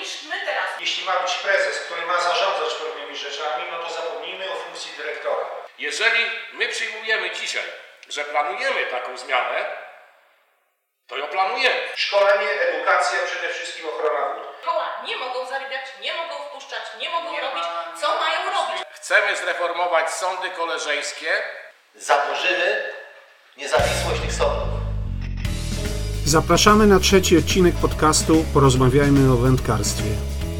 niż my teraz. Jeśli ma być prezes, który ma zarządzać pewnymi rzeczami, no to zapomnijmy o funkcji dyrektora. Jeżeli my przyjmujemy dzisiaj, że planujemy taką zmianę, to ją planujemy. Szkolenie, edukacja, przede wszystkim ochrona wód. Koła nie mogą zarabiać, nie mogą wpuszczać, nie mogą robić, co mają robić. Chcemy zreformować sądy koleżeńskie, zaburzymy niezawisłość tych sądów. Zapraszamy na trzeci odcinek podcastu Porozmawiajmy o wędkarstwie.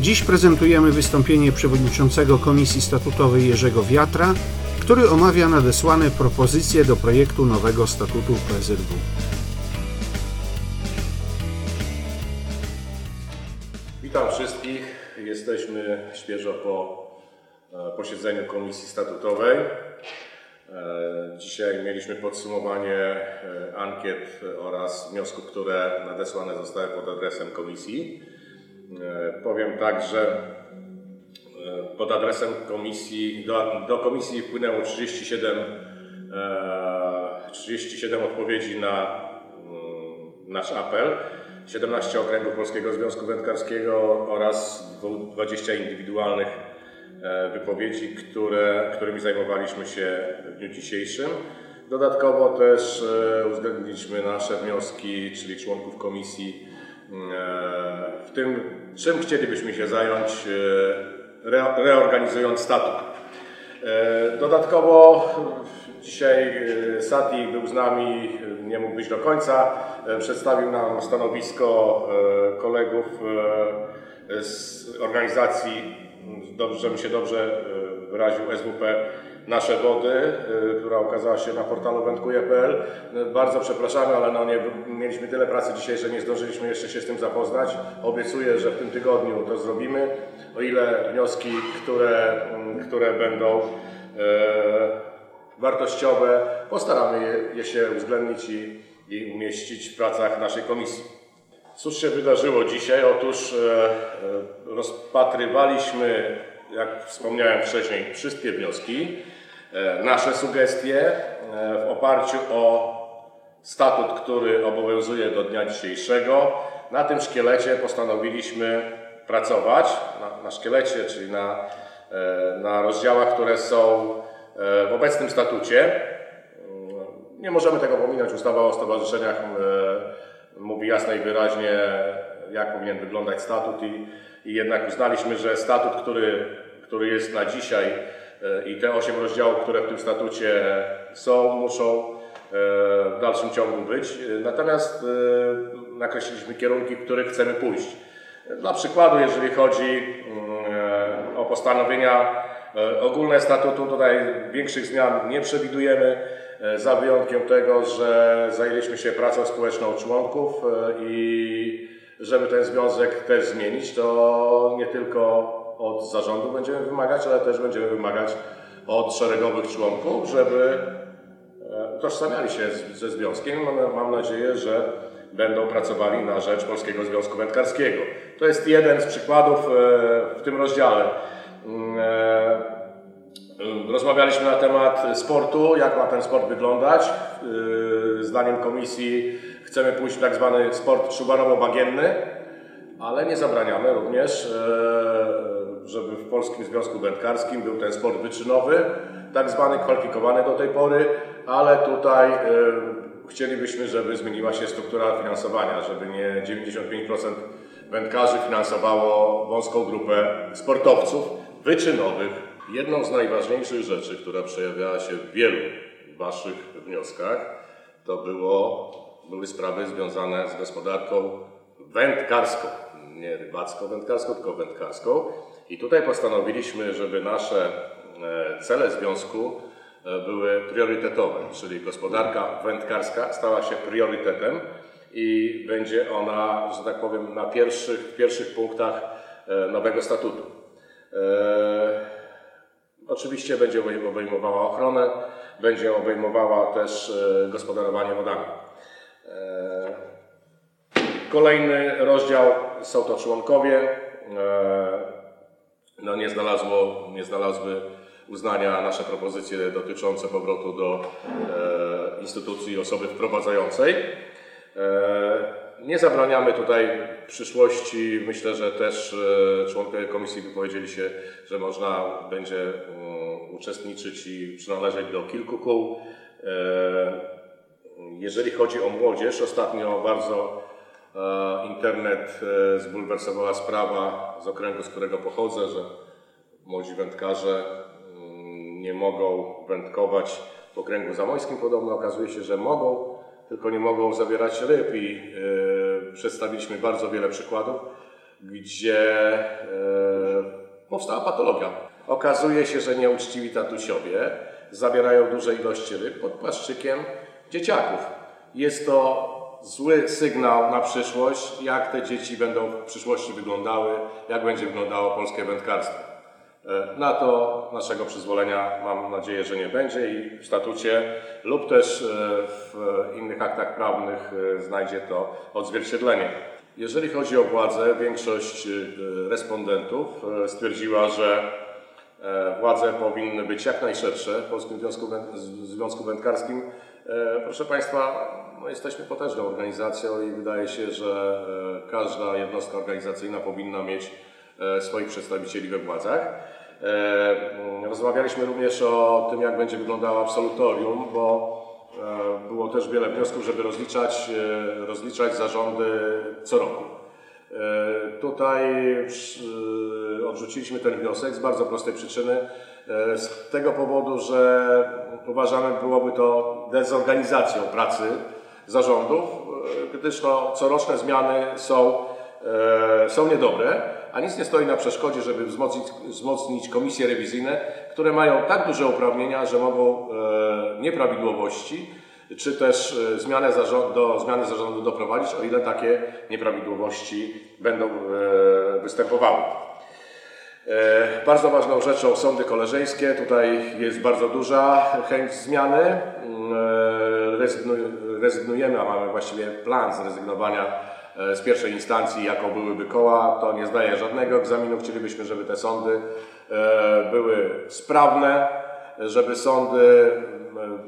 Dziś prezentujemy wystąpienie przewodniczącego Komisji Statutowej Jerzego Wiatra, który omawia nadesłane propozycje do projektu nowego statutu PZW. Witam wszystkich. Jesteśmy świeżo po e, posiedzeniu Komisji Statutowej. E, Dzisiaj mieliśmy podsumowanie e, ankiet oraz wniosków, które nadesłane zostały pod adresem Komisji. E, Powiem tak, że pod adresem Komisji, do, do Komisji wpłynęło 37, e, 37 odpowiedzi na mm, nasz apel. 17 okręgów Polskiego Związku Wędkarskiego oraz 20 indywidualnych wypowiedzi, które, którymi zajmowaliśmy się w dniu dzisiejszym. Dodatkowo też e, uwzględniliśmy nasze wnioski, czyli członków komisji, e, w tym czym chcielibyśmy się zająć, e, re- reorganizując statut. E, Dodatkowo dzisiaj e, Sati był z nami, e, nie mógł być do końca. E, Przedstawił nam stanowisko e, kolegów e, z organizacji, dobrze, żebym się dobrze e, wyraził, SWP Nasze Wody, e, która ukazała się na portalu wędkuje.pl. E, Bardzo przepraszamy, ale no nie, mieliśmy tyle pracy dzisiaj, że nie zdążyliśmy jeszcze się z tym zapoznać. Obiecuję, że w tym tygodniu to zrobimy. O ile wnioski, które, które będą wartościowe, postaramy je, je się uwzględnić i, i umieścić w pracach naszej komisji. Cóż się wydarzyło dzisiaj? Otóż e, e, rozpatrywaliśmy, jak wspomniałem wcześniej, wszystkie wnioski, e, nasze sugestie w oparciu o statut, który obowiązuje do dnia dzisiejszego. Na tym szkielecie postanowiliśmy pracować, na, na szkielecie, czyli na, na rozdziałach, które są w obecnym statucie. Nie możemy tego pominąć. Ustawa o stowarzyszeniach mówi jasno i wyraźnie, jak powinien wyglądać statut i, i jednak uznaliśmy, że statut, który, który jest na dzisiaj e, i te osiem rozdziałów, które w tym statucie są, muszą e, w dalszym ciągu być. E, Natomiast nakreśliliśmy kierunki, w których chcemy pójść. Dla przykładu, jeżeli chodzi mm, o postanowienia ogólne statutu, tutaj większych zmian nie przewidujemy, za wyjątkiem tego, że zajęliśmy się pracą społeczną członków e, i żeby ten związek też zmienić, to nie tylko od zarządu będziemy wymagać, ale też będziemy wymagać od szeregowych członków, żeby e, utożsamiali się ze związkiem. Mam, nadzieję, że będą pracowali na rzecz Polskiego Związku Wędkarskiego. To jest jeden z przykładów e, w tym rozdziale. E, Rozmawialiśmy na temat sportu, jak ma ten sport wyglądać. E, Zdaniem komisji chcemy pójść w tak zwany sport szubarowo-bagienny, ale nie zabraniamy również, e, żeby w Polskim Związku Wędkarskim był ten sport wyczynowy, tak zwany kwalifikowany do tej pory, ale tutaj chcielibyśmy, żeby zmieniła się struktura finansowania, żeby nie 95% wędkarzy finansowało wąską grupę sportowców wyczynowych. Jedną z najważniejszych rzeczy, która przejawiała się w wielu Waszych wnioskach, to było, były sprawy związane z gospodarką wędkarską. Nie rybacko-wędkarską, tylko wędkarską. I tutaj postanowiliśmy, żeby nasze e, cele związku e, były priorytetowe, czyli gospodarka wędkarska stała się priorytetem i będzie ona, że tak powiem, na pierwszych, pierwszych punktach e, nowego statutu. Oczywiście będzie obejmowała ochronę, będzie obejmowała też e, gospodarowanie wodami. E, Kolejny rozdział są to członkowie. E, No nie, znalazło, nie znalazły uznania nasze propozycje dotyczące powrotu do instytucji osoby wprowadzającej. Nie zabraniamy tutaj przyszłości, myślę, że też e, członkowie komisji wypowiedzieli się, że można będzie mm, uczestniczyć i przynależeć do kilku kół. E, Jeżeli chodzi o młodzież, ostatnio bardzo e, internet zbulwersowała sprawa z okręgu, z którego pochodzę, że młodzi wędkarze mm, nie mogą wędkować w okręgu zamojskim. Podobno okazuje się, że mogą, tylko nie mogą zabierać ryb i e, przedstawiliśmy bardzo wiele przykładów, gdzie e, powstała patologia. Okazuje się, że nieuczciwi tatusiowie zabierają duże ilości ryb pod płaszczykiem dzieciaków. Jest to zły sygnał na przyszłość, jak te dzieci będą w przyszłości wyglądały, jak będzie wyglądało polskie wędkarstwo. E, Na to naszego przyzwolenia mam nadzieję, że nie będzie i w statucie lub też e, w innych aktach prawnych e, znajdzie to odzwierciedlenie. Jeżeli chodzi o władzę, większość respondentów stwierdziła, że władze powinny być jak najszersze w Polskim Związku, Wę- Związku Wędkarskim. Proszę Państwa, no jesteśmy potężną organizacją i wydaje się, że każda jednostka organizacyjna powinna mieć swoich przedstawicieli we władzach. E, mm, Rozmawialiśmy również o tym, jak będzie wyglądało absolutorium, bo e, było też wiele wniosków, żeby rozliczać, e, rozliczać zarządy co roku. E, Tutaj odrzuciliśmy ten wniosek z bardzo prostej przyczyny. E, Z tego powodu, że uważamy byłoby to dezorganizacją pracy zarządów, e, gdyż no, coroczne zmiany są, e, są niedobre, a nic nie stoi na przeszkodzie, żeby wzmocnić, wzmocnić komisje rewizyjne, które mają tak duże uprawnienia, że mogą e, nieprawidłowości czy też e, zmianę do zmiany zarządu doprowadzić, o ile takie nieprawidłowości będą e, występowały. E, Bardzo ważną rzeczą sądy koleżeńskie. Tutaj jest bardzo duża chęć zmiany. Mm, e, rezygnu- Rezygnujemy, a mamy właściwie plan zrezygnowania z pierwszej instancji, jaką byłyby koła. To nie zdaje żadnego egzaminu. Chcielibyśmy, żeby te sądy e, były sprawne, żeby sądy m,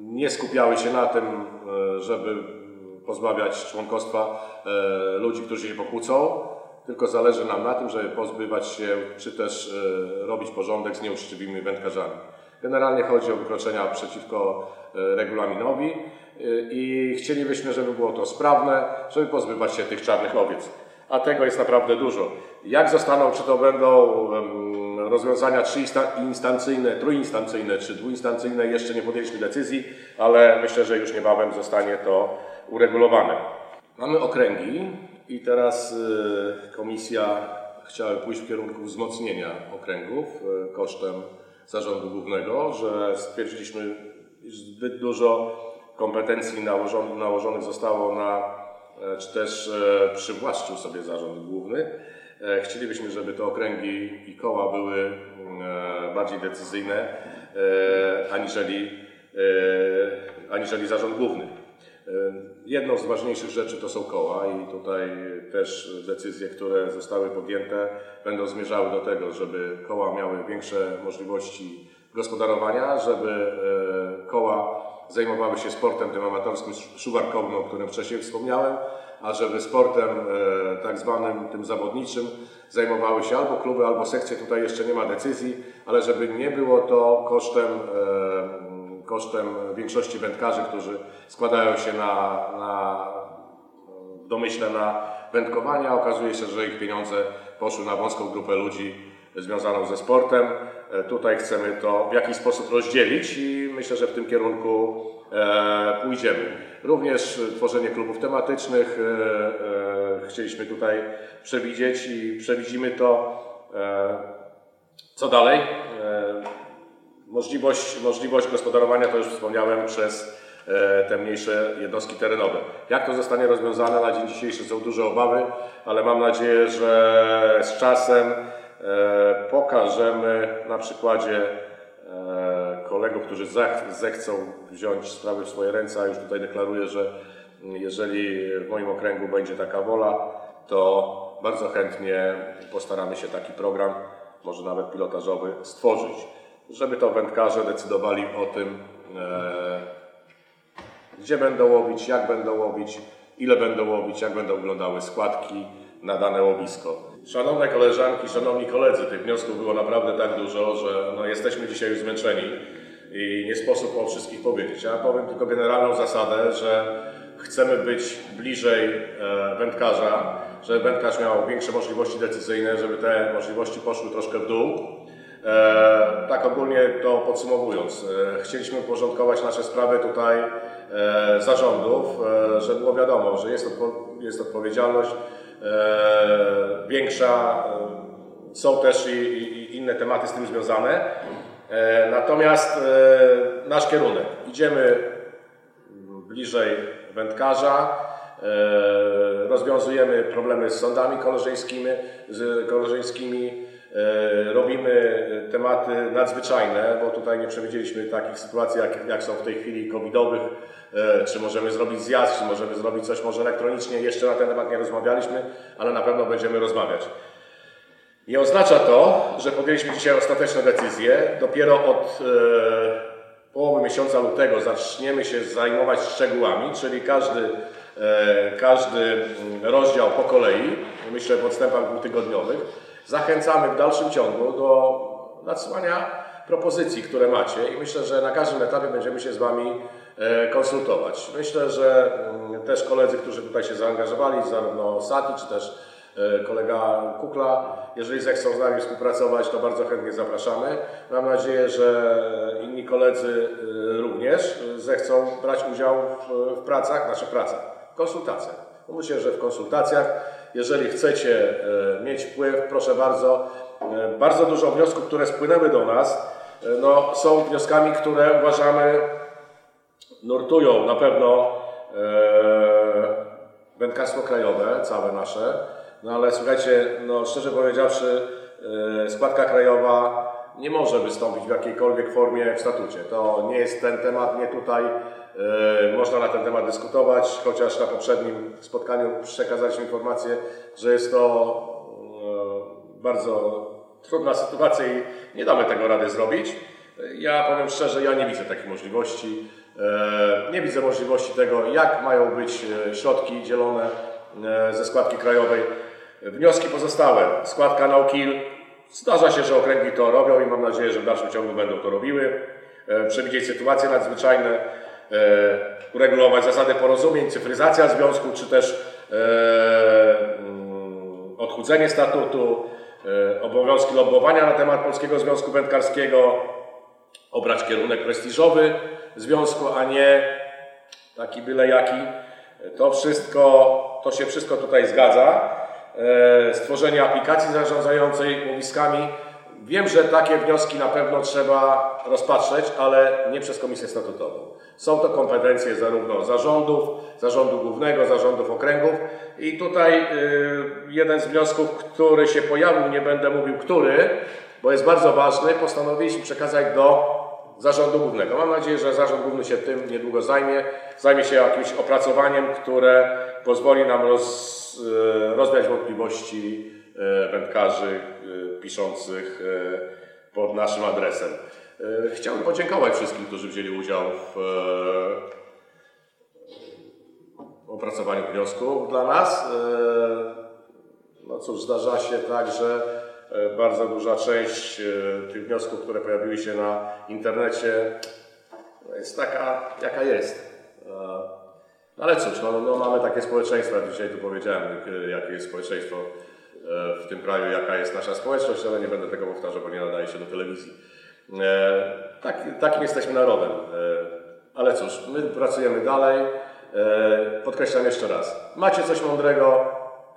nie skupiały się na tym, e, żeby pozbawiać członkostwa e, ludzi, którzy się pokłócą, tylko zależy nam na tym, żeby pozbywać się, czy też e, robić porządek z nieuczciwymi wędkarzami. Generalnie chodzi o wykroczenia przeciwko e, regulaminowi e, i chcielibyśmy, żeby było to sprawne, żeby pozbywać się tych czarnych owiec. A tego jest naprawdę dużo. Jak zostaną, czy to będą rozwiązania trzyinstancyjne, trójinstancyjne czy dwuinstancyjne, jeszcze nie podjęliśmy decyzji, ale myślę, że już niebawem zostanie to uregulowane. Mamy okręgi i teraz y, komisja chciała pójść w kierunku wzmocnienia okręgów y, kosztem zarządu głównego, że stwierdziliśmy, zbyt dużo kompetencji nałożonych, nałożonych zostało na, e, czy też e, przywłaszczył sobie zarząd główny. E, Chcielibyśmy, żeby te okręgi i koła były mm, bardziej decyzyjne aniżeli, aniżeli zarząd główny. Jedną z ważniejszych rzeczy to są koła i tutaj też decyzje, które zostały podjęte będą zmierzały do tego, żeby koła miały większe możliwości gospodarowania, żeby koła zajmowały się sportem tym amatorskim szuwarkowym, o którym wcześniej wspomniałem, a żeby sportem e, tak zwanym tym zawodniczym zajmowały się albo kluby, albo sekcje, tutaj jeszcze nie ma decyzji, ale żeby nie było to kosztem e, kosztem większości wędkarzy, którzy składają się na, na w domyśle na wędkowania. Okazuje się, że ich pieniądze poszły na wąską grupę ludzi związaną ze sportem. E, Tutaj chcemy to w jakiś sposób rozdzielić i myślę, że w tym kierunku e, pójdziemy. Również tworzenie klubów tematycznych e, chcieliśmy tutaj przewidzieć i przewidzimy to. Co dalej? Możliwość, możliwość gospodarowania, to już wspomniałem, przez te mniejsze jednostki terenowe. Jak to zostanie rozwiązane? Na dzień dzisiejszy są duże obawy, ale mam nadzieję, że z czasem pokażemy na przykładzie e, kolegów, którzy zech- zechcą wziąć sprawy w swoje ręce, a już tutaj deklaruję, że jeżeli w moim okręgu będzie taka wola, to bardzo chętnie postaramy się taki program, może nawet pilotażowy, stworzyć, żeby to wędkarze decydowali o tym, e, gdzie będą łowić, jak będą łowić ile będą łowić, jak będą wyglądały składki na dane łowisko. Szanowne koleżanki, szanowni koledzy, tych wniosków było naprawdę tak dużo, że no, jesteśmy dzisiaj już zmęczeni i nie sposób o wszystkich powiedzieć. Ja powiem tylko generalną zasadę, że chcemy być bliżej e, wędkarza, żeby wędkarz miał większe możliwości decyzyjne, żeby te możliwości poszły troszkę w dół. E, tak ogólnie to podsumowując, e, chcieliśmy uporządkować nasze sprawy tutaj e, zarządów, e, żeby było wiadomo, że jest, odpo jest odpowiedzialność większa, e, są też i, i, inne tematy z tym związane. E, natomiast e, nasz kierunek, idziemy bliżej wędkarza, e, rozwiązujemy problemy z sądami koleżeńskimi, z koleżeńskimi e, robimy e, tematy nadzwyczajne, bo tutaj nie przewidzieliśmy takich sytuacji, jak, jak są w tej chwili covidowych, e, czy możemy zrobić zjazd, czy możemy zrobić coś może elektronicznie, jeszcze na ten temat nie rozmawialiśmy, ale na pewno będziemy rozmawiać. Nie oznacza to, że podjęliśmy dzisiaj ostateczne decyzje. Dopiero od e, połowy miesiąca lutego zaczniemy się zajmować szczegółami, czyli każdy, e, każdy rozdział po kolei, myślę w odstępach dwutygodniowych. Zachęcamy w dalszym ciągu do nadsyłania propozycji, które macie i myślę, że na każdym etapie będziemy się z Wami e, konsultować. Myślę, że mm, też koledzy, którzy tutaj się zaangażowali, zarówno Sati, czy też e, kolega Kukla, jeżeli zechcą z nami współpracować, to bardzo chętnie zapraszamy. Mam nadzieję, że inni koledzy e, również zechcą brać udział w, pracach, znaczy pracach, w konsultacjach. Myślę, że w konsultacjach, jeżeli chcecie mieć wpływ, proszę bardzo, bardzo dużo wniosków, które spłynęły do nas, e, no, są wnioskami, które uważamy nurtują na pewno e, wędkarstwo krajowe, całe nasze. No ale słuchajcie, no szczerze powiedziawszy, e, składka krajowa nie może wystąpić w jakiejkolwiek formie w statucie. To nie jest ten temat, nie tutaj. E, można na ten temat dyskutować, chociaż na poprzednim spotkaniu przekazaliśmy informację, że jest to e, bardzo trudna sytuacja i nie damy tego rady zrobić. Ja powiem szczerze, ja nie widzę takiej możliwości. E, Nie widzę możliwości tego, jak mają być e, środki dzielone e, ze składki krajowej. Wnioski pozostałe. Składka kill. Zdarza się, że okręgi to robią i mam nadzieję, że w dalszym ciągu będą to robiły. Przewidzieć sytuacje nadzwyczajne, uregulować zasady porozumień, cyfryzacja związku, czy też mm, odchudzenie statutu, obowiązki lobbowania na temat Polskiego Związku Wędkarskiego, obrać kierunek prestiżowy związku, a nie taki byle jaki. To wszystko, to się wszystko tutaj zgadza. E, Stworzenie aplikacji zarządzającej łowiskami. Wiem, że takie wnioski na pewno trzeba rozpatrzeć, ale nie przez Komisję Statutową. Są to kompetencje zarówno zarządów, zarządu głównego, zarządów okręgów i tutaj y, jeden z wniosków, który się pojawił, nie będę mówił który, bo jest bardzo ważny, postanowiliśmy przekazać do Zarządu Głównego. Mam nadzieję, że Zarząd Główny się tym niedługo zajmie. Zajmie się jakimś opracowaniem, które pozwoli nam roz, e, rozwiać wątpliwości e, wędkarzy e, piszących pod naszym adresem. Chciałbym podziękować wszystkim, którzy wzięli udział w opracowaniu wniosków dla nas. No cóż, zdarza się tak, że bardzo duża część e, tych wniosków, które pojawiły się na internecie, no, jest taka, jaka jest. E, no Ale cóż, no, no mamy takie społeczeństwo, jak dzisiaj tu powiedziałem, jakie- jest społeczeństwo e, w tym kraju, jaka jest nasza społeczność, ale nie będę tego powtarzał, bo nie nadaje się do telewizji. E, Tak, takim jesteśmy narodem. E, Ale cóż, my pracujemy dalej. E, Podkreślam jeszcze raz. Macie coś mądrego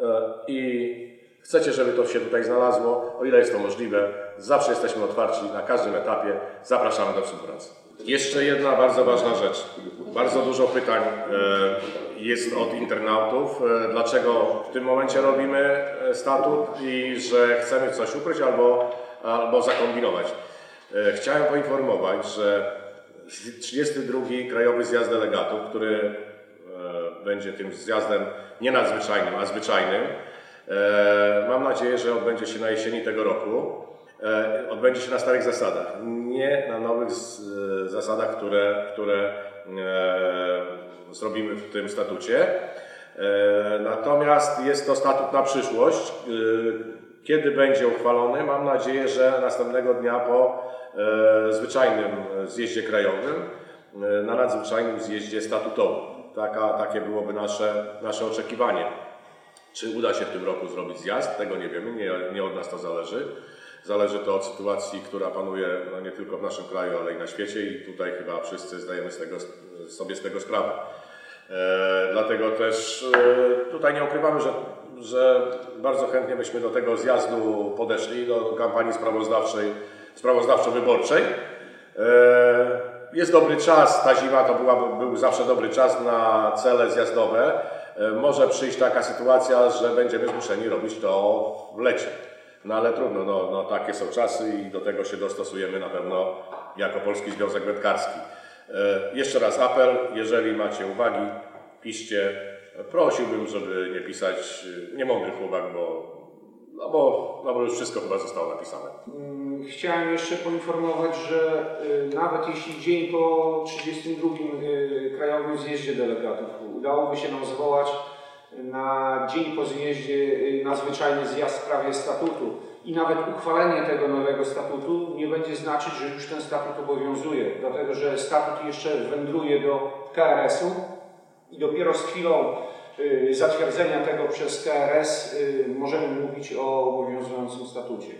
e, i chcecie, żeby to się tutaj znalazło, o ile jest to możliwe, zawsze jesteśmy otwarci na każdym etapie. Zapraszamy do współpracy. Jeszcze jedna bardzo ważna rzecz. Bardzo dużo pytań e, jest od internautów, e, dlaczego w tym momencie robimy e, statut i że chcemy coś ukryć albo, albo zakombinować. Chciałem poinformować, że 32. Krajowy Zjazd Delegatów, który będzie tym zjazdem nie nadzwyczajnym, a zwyczajnym, mam nadzieję, że odbędzie się na jesieni tego roku. E, Odbędzie się na starych zasadach, nie na nowych e, zasadach, które, które e, zrobimy w tym statucie. E, Natomiast jest to statut na przyszłość. E, Kiedy będzie uchwalony? Mam nadzieję, że następnego dnia po e, zwyczajnym zjeździe krajowym, e, na nadzwyczajnym zjeździe statutowym. Taka, takie byłoby nasze, nasze oczekiwanie. Czy uda się w tym roku zrobić zjazd? Tego nie wiemy, nie, nie od nas to zależy. Zależy to od sytuacji, która panuje no, nie tylko w naszym kraju, ale i na świecie i tutaj chyba wszyscy zdajemy z tego, sobie z tego sprawę. E, dlatego też e, tutaj nie ukrywamy, że, że bardzo chętnie byśmy do tego zjazdu podeszli, do kampanii sprawozdawczej, sprawozdawczo-wyborczej. E, jest dobry czas, ta zima to była, był zawsze dobry czas na cele zjazdowe. E, Może przyjść taka sytuacja, że będziemy zmuszeni robić to w lecie. No ale trudno, no, no takie są czasy i do tego się dostosujemy na pewno jako Polski Związek Wędkarski. E, Jeszcze raz apel, jeżeli macie uwagi, piszcie. Prosiłbym, żeby nie pisać e, niemądrych uwag, bo, no bo, no bo już wszystko chyba zostało napisane. Mm, Chciałem jeszcze poinformować, że y, nawet jeśli dzień po 32 y, Krajowym Zjeździe Delegatów udałoby się nam zwołać na dzień po zjeździe y, nadzwyczajny zjazd w sprawie statutu i nawet uchwalenie tego nowego statutu nie będzie znaczyć, że już ten statut obowiązuje, dlatego że statut jeszcze wędruje do KRS-u i dopiero z chwilą y, zatwierdzenia tego przez KRS y, możemy mówić o obowiązującym statucie.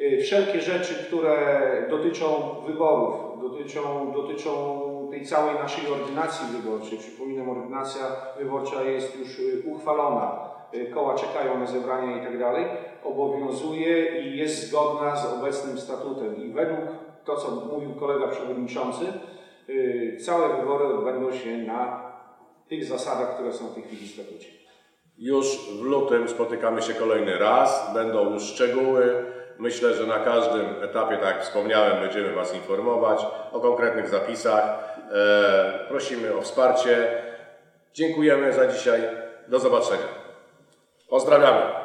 Y, Wszelkie rzeczy, które dotyczą wyborów, dotyczą, dotyczą tej całej naszej ordynacji wyborczej, przypominam, ordynacja wyborcza jest już y, uchwalona, y, koła czekają na zebrania i tak dalej, obowiązuje i jest zgodna z obecnym statutem. I według to, co mówił kolega przewodniczący, y, całe wybory odbędą się na tych zasadach, które są w tej chwili w statucie. Już w lutym spotykamy się kolejny raz, będą już szczegóły. Myślę, że na każdym etapie, tak jak wspomniałem, będziemy Was informować o konkretnych zapisach. E, prosimy o wsparcie. Dziękujemy za dzisiaj. Do zobaczenia. Pozdrawiamy.